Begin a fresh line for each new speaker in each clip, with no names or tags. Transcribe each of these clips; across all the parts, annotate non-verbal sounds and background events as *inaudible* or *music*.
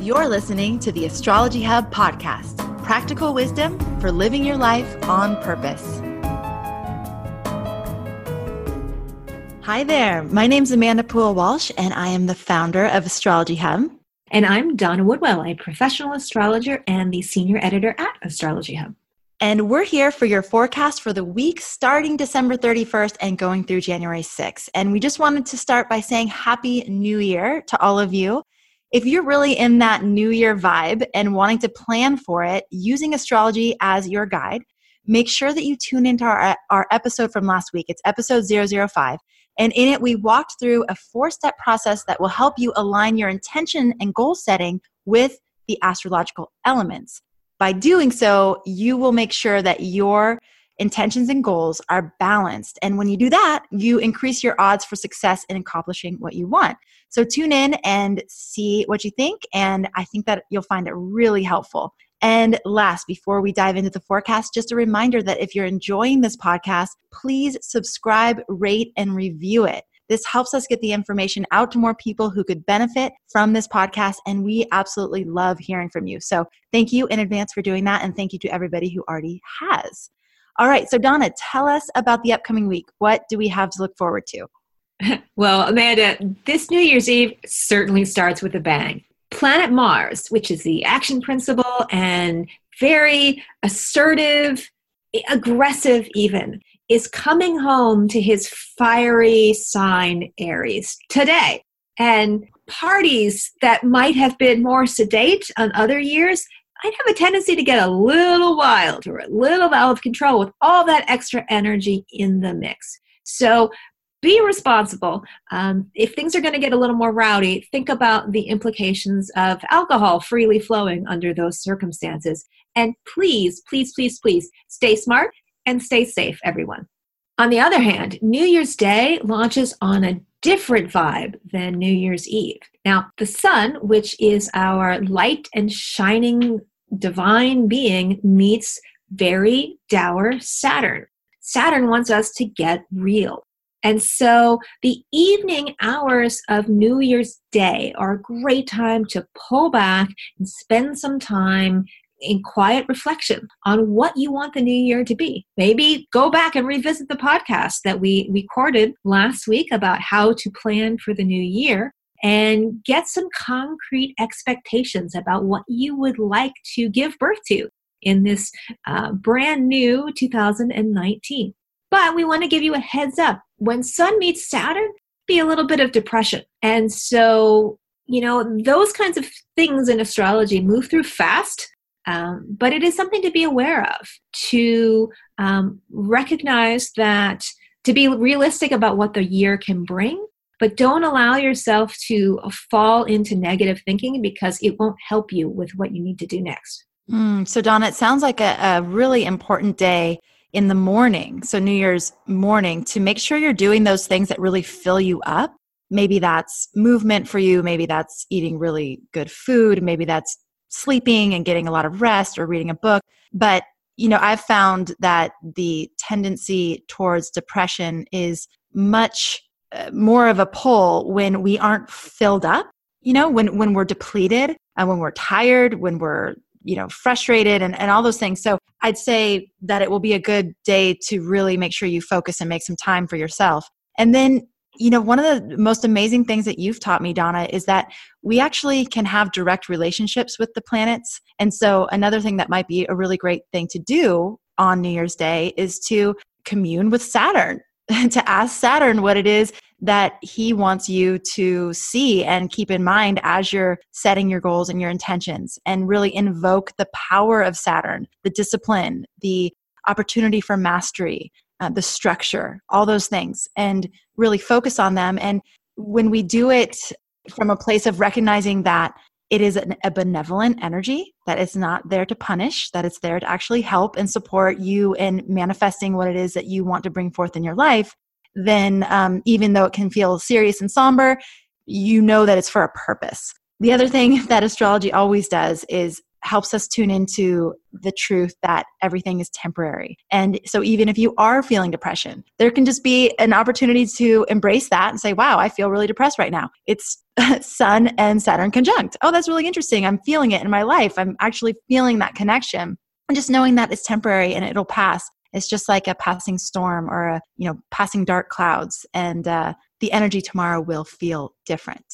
You're listening to the Astrology Hub podcast practical wisdom for living your life on purpose. Hi there. My name is Amanda Pool Walsh, and I am the founder of Astrology Hub.
And I'm Donna Woodwell, a professional astrologer and the senior editor at Astrology Hub.
And we're here for your forecast for the week starting December 31st and going through January 6th. And we just wanted to start by saying Happy New Year to all of you. If you're really in that new year vibe and wanting to plan for it using astrology as your guide, make sure that you tune into our, our episode from last week. It's episode 005. And in it, we walked through a four step process that will help you align your intention and goal setting with the astrological elements. By doing so, you will make sure that your intentions and goals are balanced. And when you do that, you increase your odds for success in accomplishing what you want. So tune in and see what you think. And I think that you'll find it really helpful. And last, before we dive into the forecast, just a reminder that if you're enjoying this podcast, please subscribe, rate, and review it. This helps us get the information out to more people who could benefit from this podcast. And we absolutely love hearing from you. So thank you in advance for doing that. And thank you to everybody who already has. All right, so Donna, tell us about the upcoming week. What do we have to look forward to? *laughs*
Well, Amanda, this New Year's Eve certainly starts with a bang. Planet Mars, which is the action principle and very assertive, aggressive, even, is coming home to his fiery sign Aries today. And parties that might have been more sedate on other years I'd have a tendency to get a little wild or a little out of control with all that extra energy in the mix. So be responsible. Um, if things are going to get a little more rowdy, think about the implications of alcohol freely flowing under those circumstances. And please, please, please, please stay smart and stay safe, everyone. On the other hand, New Year's Day launches on a different vibe than New Year's Eve. Now, the sun, which is our light and shining divine being meets very dour Saturn. Saturn wants us to get real. And so the evening hours of New Year's Day are a great time to pull back and spend some time in quiet reflection on what you want the new year to be. Maybe go back and revisit the podcast that we recorded last week about how to plan for the new year and get some concrete expectations about what you would like to give birth to in this uh, brand new 2019. But we want to give you a heads up. When Sun meets Saturn, be a little bit of depression. And so, you know, those kinds of things in astrology move through fast, um, but it is something to be aware of, to um, recognize that, to be realistic about what the year can bring, but don't allow yourself to fall into negative thinking because it won't help you with what you need to do next.
Mm, so, Donna, it sounds like a, a really important day in the morning, so New Year's morning, to make sure you're doing those things that really fill you up. Maybe that's movement for you, maybe that's eating really good food, maybe that's sleeping and getting a lot of rest or reading a book. But, you know, I've found that the tendency towards depression is much more of a pull when we aren't filled up you know when when we're depleted and when we're tired when we're you know frustrated and, and all those things. So i'd say that it will be a good day to really make sure you focus and make some time for yourself. And then you know one of the most amazing things that you've taught me donna is that we actually can have direct relationships with the planets. And so another thing that might be a really great thing to do on new year's day is to commune with saturn *laughs* to ask Saturn what it is that he wants you to see and keep in mind as you're setting your goals and your intentions and really invoke the power of Saturn, the discipline, the opportunity for mastery, uh, the structure, all those things, and really focus on them. And when we do it from a place of recognizing that it is an, a benevolent energy that is not there to punish that it's there to actually help and support you in manifesting what it is that you want to bring forth in your life. Then um, even though it can feel serious and somber you know that it's for a purpose. The other thing *laughs* that astrology always does is helps us tune into the truth that everything is temporary. And so, even if you are feeling depression, there can just be an opportunity to embrace that and say, Wow, I feel really depressed right now. It's *laughs* Sun and Saturn conjunct. Oh, that's really interesting. I'm feeling it in my life. I'm actually feeling that connection. And just knowing that it's temporary and it'll pass. It's just like a passing storm or a, you know, passing dark clouds. And uh, the energy tomorrow will feel different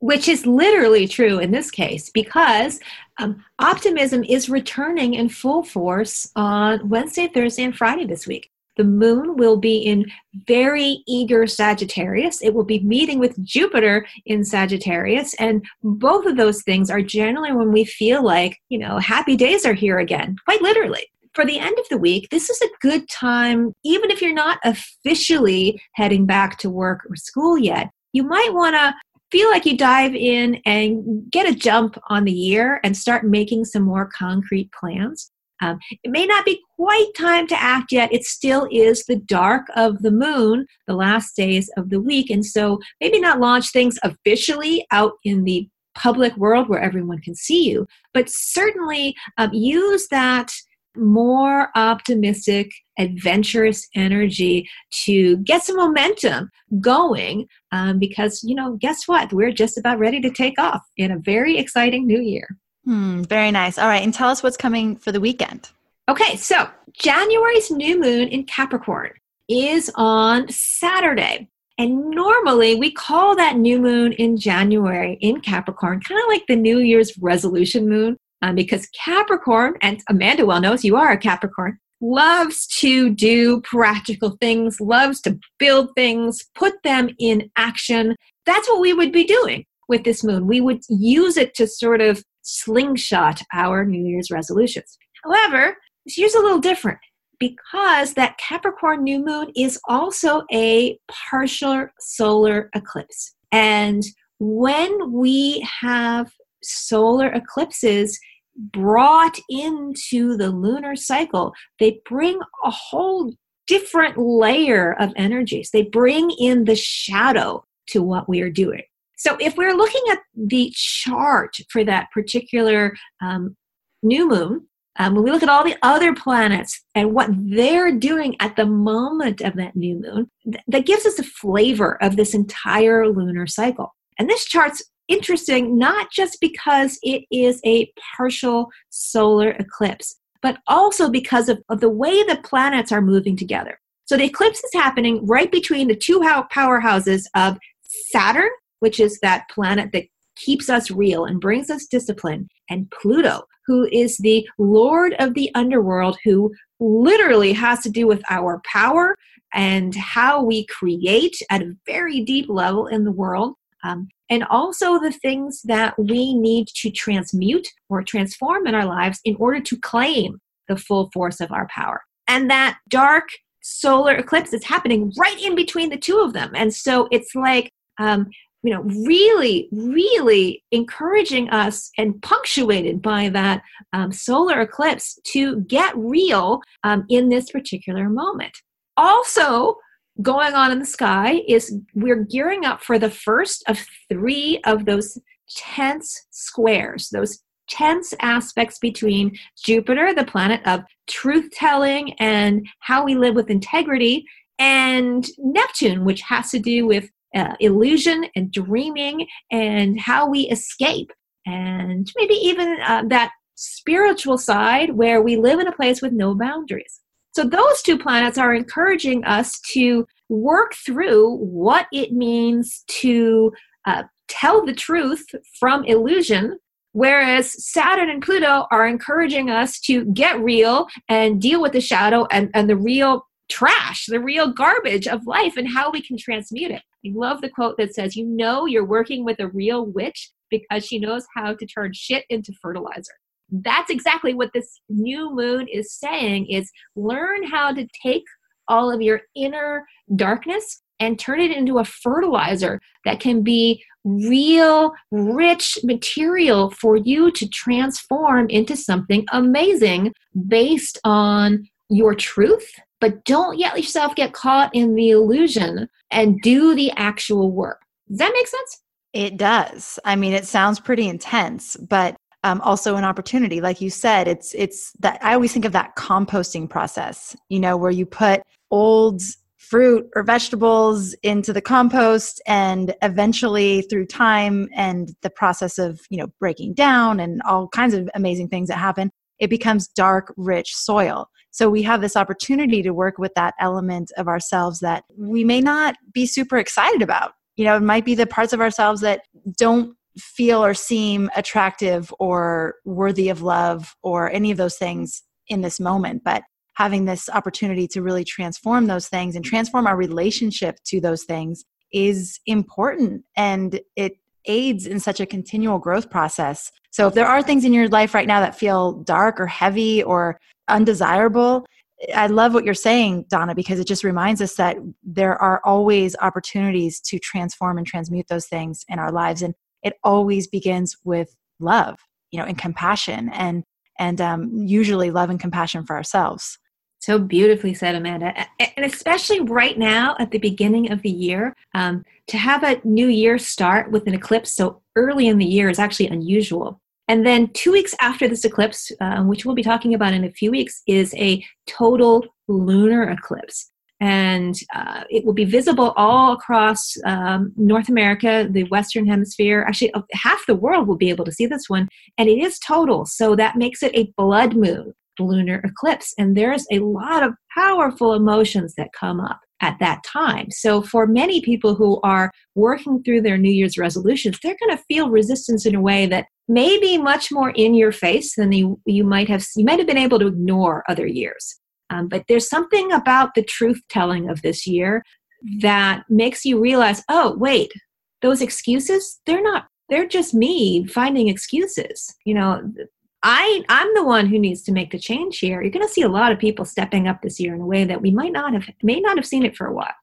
which is literally true in this case because um, optimism is returning in full force on Wednesday, Thursday, and Friday this week. The moon will be in very eager Sagittarius. It will be meeting with Jupiter in Sagittarius. And both of those things are generally when we feel like, you know, happy days are here again, quite literally. For the end of the week, this is a good time, even if you're not officially heading back to work or school yet, you might want to feel like you dive in and get a jump on the year and start making some more concrete plans. Um, it may not be quite time to act yet. It still is the dark of the moon, the last days of the week. And so maybe not launch things officially out in the public world where everyone can see you, but certainly um, use that more optimistic, adventurous energy to get some momentum going um, because, you know, guess what? We're just about ready to take off in a very exciting new year.
Hmm, very nice. All right. And tell us what's coming for the weekend.
Okay. So, January's new moon in Capricorn is on Saturday. And normally we call that new moon in January in Capricorn kind of like the New Year's resolution moon um, because Capricorn, and Amanda well knows you are a Capricorn, loves to do practical things, loves to build things, put them in action. That's what we would be doing with this moon. We would use it to sort of slingshot our New Year's resolutions. However, this year's a little different because that Capricorn new moon is also a partial solar eclipse. And when we have solar eclipses brought into the lunar cycle, they bring a whole different layer of energies. They bring in the shadow to what we are doing. So, if we're looking at the chart for that particular um, new moon, um, when we look at all the other planets and what they're doing at the moment of that new moon, th- that gives us a flavor of this entire lunar cycle. And this chart's interesting not just because it is a partial solar eclipse, but also because of, of the way the planets are moving together. So the eclipse is happening right between the two powerhouses of Saturn, which is that planet that keeps us real and brings us discipline, and Pluto, who is the lord of the underworld, who literally has to do with our power and how we create at a very deep level in the world. Um, and also the things that we need to transmute or transform in our lives in order to claim the full force of our power. And that dark solar eclipse is happening right in between the two of them. And so it's like, um, you know, really, really encouraging us and punctuated by that um, solar eclipse to get real um, in this particular moment. Also, going on in the sky is we're gearing up for the first of three of those tense squares, those tense aspects between Jupiter, the planet of truth telling and how we live with integrity, and Neptune, which has to do with uh, illusion and dreaming and how we escape, and maybe even uh, that spiritual side where we live in a place with no boundaries. So those two planets are encouraging us to work through what it means to uh, tell the truth from illusion Whereas Saturn and Pluto are encouraging us to get real and deal with the shadow and, and the real trash, the real garbage of life and how we can transmute it. I love the quote that says, You know, you're working with a real witch because she knows how to turn shit into fertilizer that's exactly what this new moon is saying is learn how to take all of your inner darkness and turn it into a fertilizer that can be real rich material for you to transform into something amazing based on your truth. But don't let yourself get caught in the illusion and do the actual work. Does that make sense?
It does. I mean it sounds pretty intense but um, also an opportunity. Like you said it's it's that i always think of that composting process you know where you put old fruit or vegetables into the compost and eventually through time and the process of you know breaking down and all kinds of amazing things that happen it becomes dark rich soil. So we have this opportunity to work with that element of ourselves that we may not be super excited about. You know it might be the parts of ourselves that don't feel or seem attractive or worthy of love or any of those things in this moment but having this opportunity to really transform those things and transform our relationship to those things is important and it aids in such a continual growth process. So if there are things in your life right now that feel dark or heavy or undesirable, I love what you're saying, Donna, because it just reminds us that there are always opportunities to transform and transmute those things in our lives. And it always begins with love, you know, and compassion and and um, usually love and compassion for ourselves.
So beautifully said, Amanda. And especially right now at the beginning of the year, um, to have a new year start with an eclipse so early in the year is actually unusual. And then two weeks after this eclipse, uh, which we'll be talking about in a few weeks, is a total lunar eclipse. And uh, it will be visible all across um, North America, the Western Hemisphere. Actually, half the world will be able to see this one. And it is total. So that makes it a blood moon lunar eclipse. And there's a lot of powerful emotions that come up at that time. So, for many people who are working through their New Year's resolutions, they're going to feel resistance in a way that may be much more in your face than you, you might have. You might have been able to ignore other years. Um, but there's something about the truth telling of this year that makes you realize, oh, wait, those excuses, they're not they're just me finding excuses you know I I'm the one who needs to make the change here. You're going to see a lot of people stepping up this year in a way that we might not have may not have seen it for a while.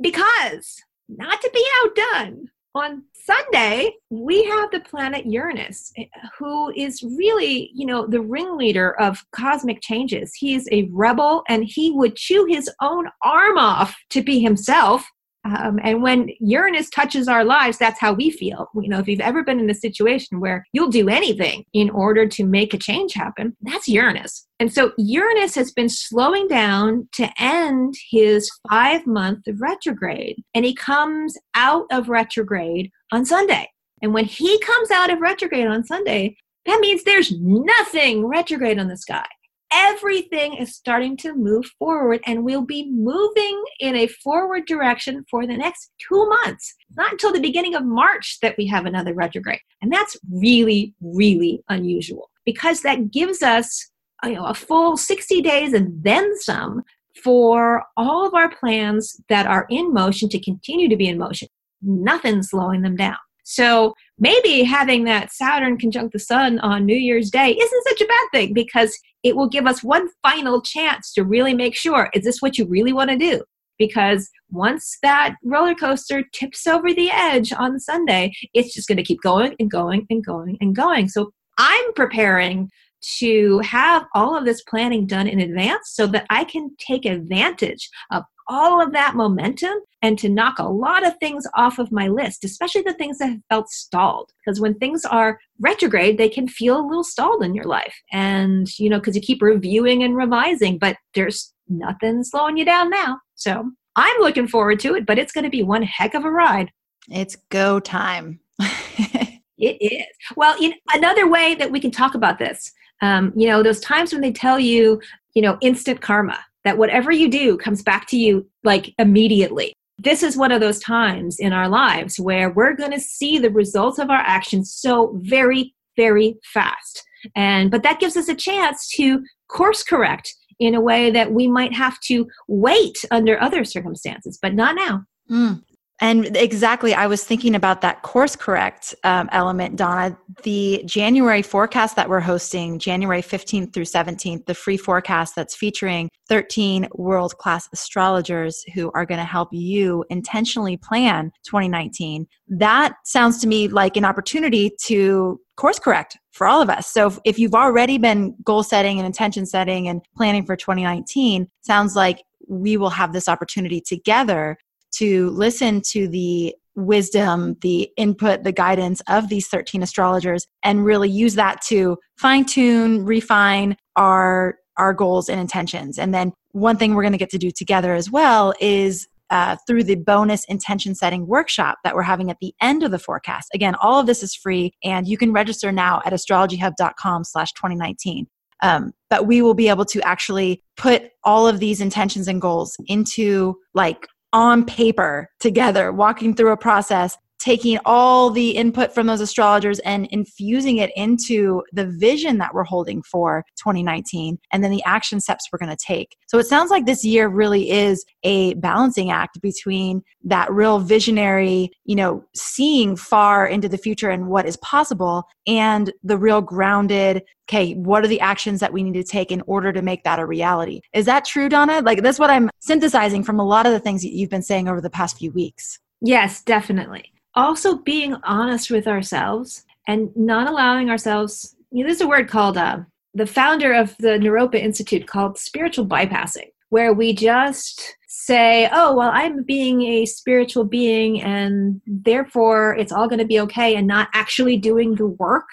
Because not to be outdone, on Sunday we have the planet Uranus who is really, you know, the ringleader of cosmic changes. He's a rebel and he would chew his own arm off to be himself um, and when Uranus touches our lives, that's how we feel. You know, if you've ever been in a situation where you'll do anything in order to make a change happen, that's Uranus. And so Uranus has been slowing down to end his five month retrograde. And he comes out of retrograde on Sunday. And when he comes out of retrograde on Sunday, that means there's nothing retrograde on the sky everything is starting to move forward and we'll be moving in a forward direction for the next two months. Not until the beginning of March that we have another retrograde. And that's really, really unusual because that gives us you know, a full 60 days and then some for all of our plans that are in motion to continue to be in motion. Nothing's slowing them down. So maybe having that Saturn conjunct the Sun on New Year's Day isn't such a bad thing because it will give us one final chance to really make sure is this what you really want to do? Because once that roller coaster tips over the edge on Sunday, it's just going to keep going and going and going and going. So I'm preparing to have all of this planning done in advance so that I can take advantage of all of that momentum and to knock a lot of things off of my list, especially the things that have felt stalled. Because when things are retrograde, they can feel a little stalled in your life. And, you know, because you keep reviewing and revising, but there's nothing slowing you down now. So I'm looking forward to it, but it's going to be one heck of a ride.
It's go time. *laughs*
it is. Well, know, another way that we can talk about this, um, you know, those times when they tell you, you know, instant karma that whatever you do comes back to you like immediately. This is one of those times in our lives where we're going to see the results of our actions so very, very fast. And but that gives us a chance to course correct in a way that we might have to wait under other circumstances, but not now.
Mm. And exactly, I was thinking about that course correct um, element, Donna. The January forecast that we're hosting, January 15th through 17th, the free forecast that's featuring 13 world class astrologers who are going to help you intentionally plan 2019. That sounds to me like an opportunity to course correct for all of us. So if you've already been goal setting and intention setting and planning for 2019, sounds like we will have this opportunity together to listen to the wisdom, the input, the guidance of these 13 astrologers and really use that to fine tune, refine our our goals and intentions. And then one thing we're going to get to do together as well is uh, through the bonus intention setting workshop that we're having at the end of the forecast. Again, all of this is free, and you can register now at astrologyhub.com/slash 2019. Um, but we will be able to actually put all of these intentions and goals into like on paper together, walking through a process taking all the input from those astrologers and infusing it into the vision that we're holding for 2019 and then the action steps we're going to take. So it sounds like this year really is a balancing act between that real visionary, you know, seeing far into the future and what is possible and the real grounded okay, what are the actions that we need to take in order to make that a reality? Is that true, Donna? Like, that's what I'm synthesizing from a lot of the things that you've been saying over the past few weeks.
Yes, definitely also being honest with ourselves and not allowing ourselves you know, there's a word called uh, the founder of the naropa institute called spiritual bypassing where we just say oh well i'm being a spiritual being and therefore it's all going to be okay and not actually doing the work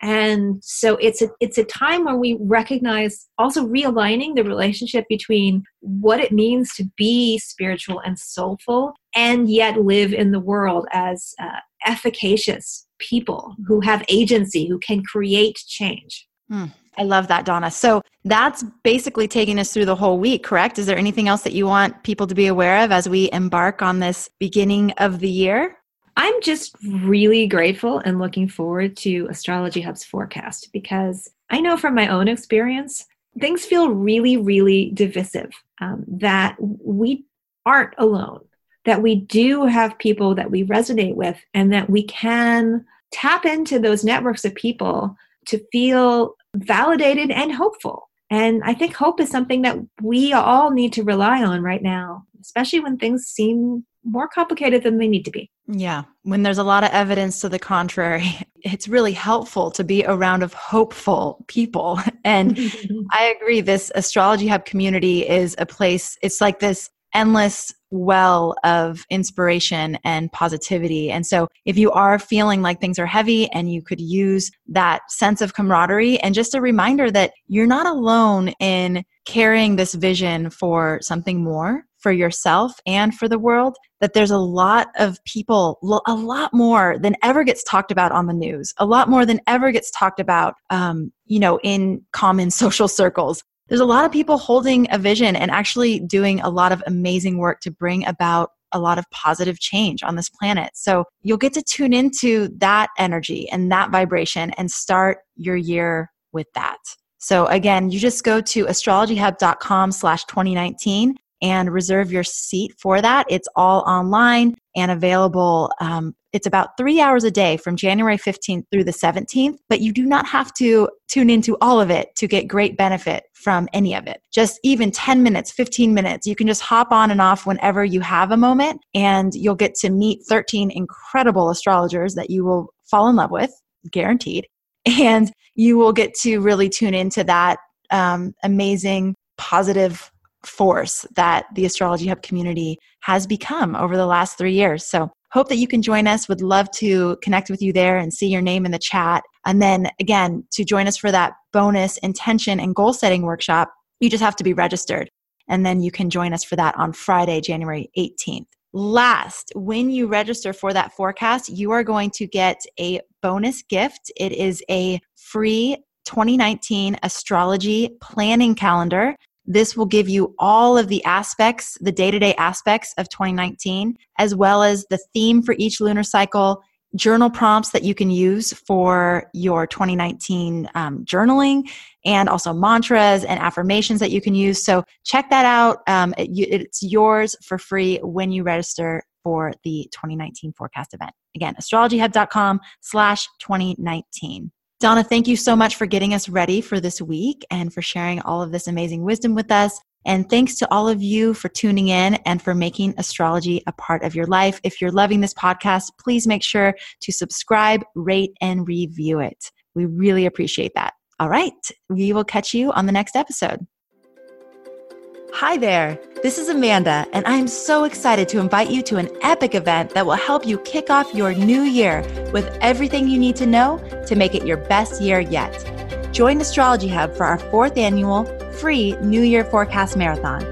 and so it's a it's a time where we recognize also realigning the relationship between what it means to be spiritual and soulful and yet live in the world as uh, efficacious people who have agency who can create change.
Mm, i love that donna. So that's basically taking us through the whole week correct? Is there anything else that you want people to be aware of as we embark on this beginning of the year
I'm just really grateful and looking forward to Astrology Hub's forecast because I know from my own experience, things feel really, really divisive. Um, that we aren't alone, that we do have people that we resonate with, and that we can tap into those networks of people to feel validated and hopeful. And I think hope is something that we all need to rely on right now, especially when things seem more complicated than they need to be.
Yeah. When there's a lot of evidence to the contrary, *laughs* it's really helpful to be around of hopeful people. *laughs* And *laughs* I agree this astrology hub community is a place it's like this endless well of inspiration and positivity. And so, if you are feeling like things are heavy and you could use that sense of camaraderie and just a reminder that you're not alone in carrying this vision for something more, for yourself and for the world that there's a lot of people a lot more than ever gets talked about on the news a lot more than ever gets talked about um, you know in common *laughs* social circles there's a lot of people holding a vision and actually doing a lot of amazing work to bring about a lot of positive change on this planet. So you'll get to tune into that energy and that vibration and start your year with that. So again, you just go to astrologyhub.com slash 2019 and reserve your seat for that. It's all online and available. Um, it's about three hours a day from January 15th through the 17th, but you do not have to tune into all of it to get great benefit from any of it. Just even 10 minutes, 15 minutes, you can just hop on and off whenever you have a moment, and you'll get to meet 13 incredible astrologers that you will fall in love with, guaranteed. And you will get to really tune into that um, amazing, positive force that the Astrology Hub community has become over the last three years. So, hope that you can join us. Would love to connect with you there and see your name in the chat. And then, again, to join us for that bonus intention and goal setting workshop, you just have to be registered. And then you can join us for that on Friday, January 18th. Last, when you register for that forecast, you are going to get a bonus gift. It is a free 2019 astrology planning calendar this will give you all of the aspects, the day to day aspects of 2019, as well as the theme for each lunar cycle, journal prompts that you can use for your 2019 um, journaling, and also mantras and affirmations that you can use. So check that out. Um, it, it's yours for free when you register for the 2019 forecast event. Again, astrologyhub.com slash 2019. Donna, thank you so much for getting us ready for this week and for sharing all of this amazing wisdom with us. And thanks to all of you for tuning in and for making astrology a part of your life. If you're loving this podcast, please make sure to subscribe, rate, and review it. We really appreciate that. All right, we will catch you on the next episode. Hi there. This is Amanda, and I am so excited to invite you to an epic event that will help you kick off your new year with everything you need to know to make it your best year yet. Join Astrology Hub for our fourth annual free New Year Forecast Marathon.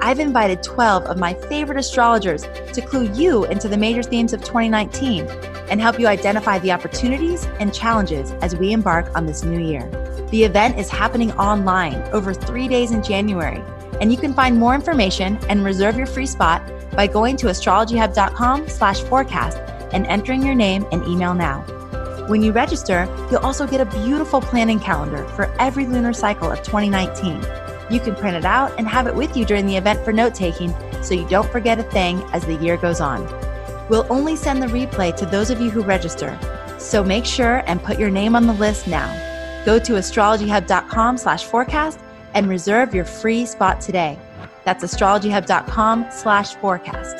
I've invited 12 of my favorite astrologers to clue you into the major themes of 2019 and help you identify the opportunities and challenges as we embark on this new year. The event is happening online over three days in January and you can find more information and reserve your free spot by going to astrologyhub.com slash forecast and entering your name and email now. When you register, you'll also get a beautiful planning calendar for every lunar cycle of 2019. You can print it out and have it with you during the event for note taking so you don't forget a thing as the year goes on. We'll only send the replay to those of you who register, so make sure and put your name on the list now. Go to astrologyhub.com slash forecast and reserve your free spot today. That's astrologyhub.com slash forecast.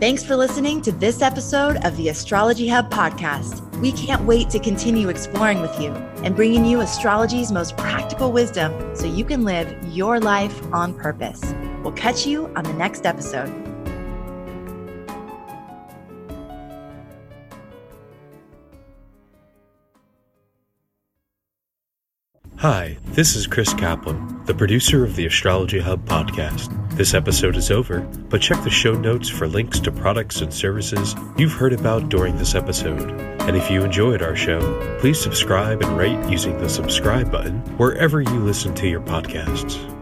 Thanks for listening to this episode of the Astrology Hub podcast. We can't wait to continue exploring with you and bringing you astrology's most practical wisdom so you can live your life on purpose. We'll catch you on the next episode.
Hi, this is Chris Kaplan, the producer of the Astrology Hub podcast. This episode is over, but check the show notes for links to products and services you've heard about during this episode. And if you enjoyed our show, please subscribe and rate using the subscribe button wherever you listen to your podcasts.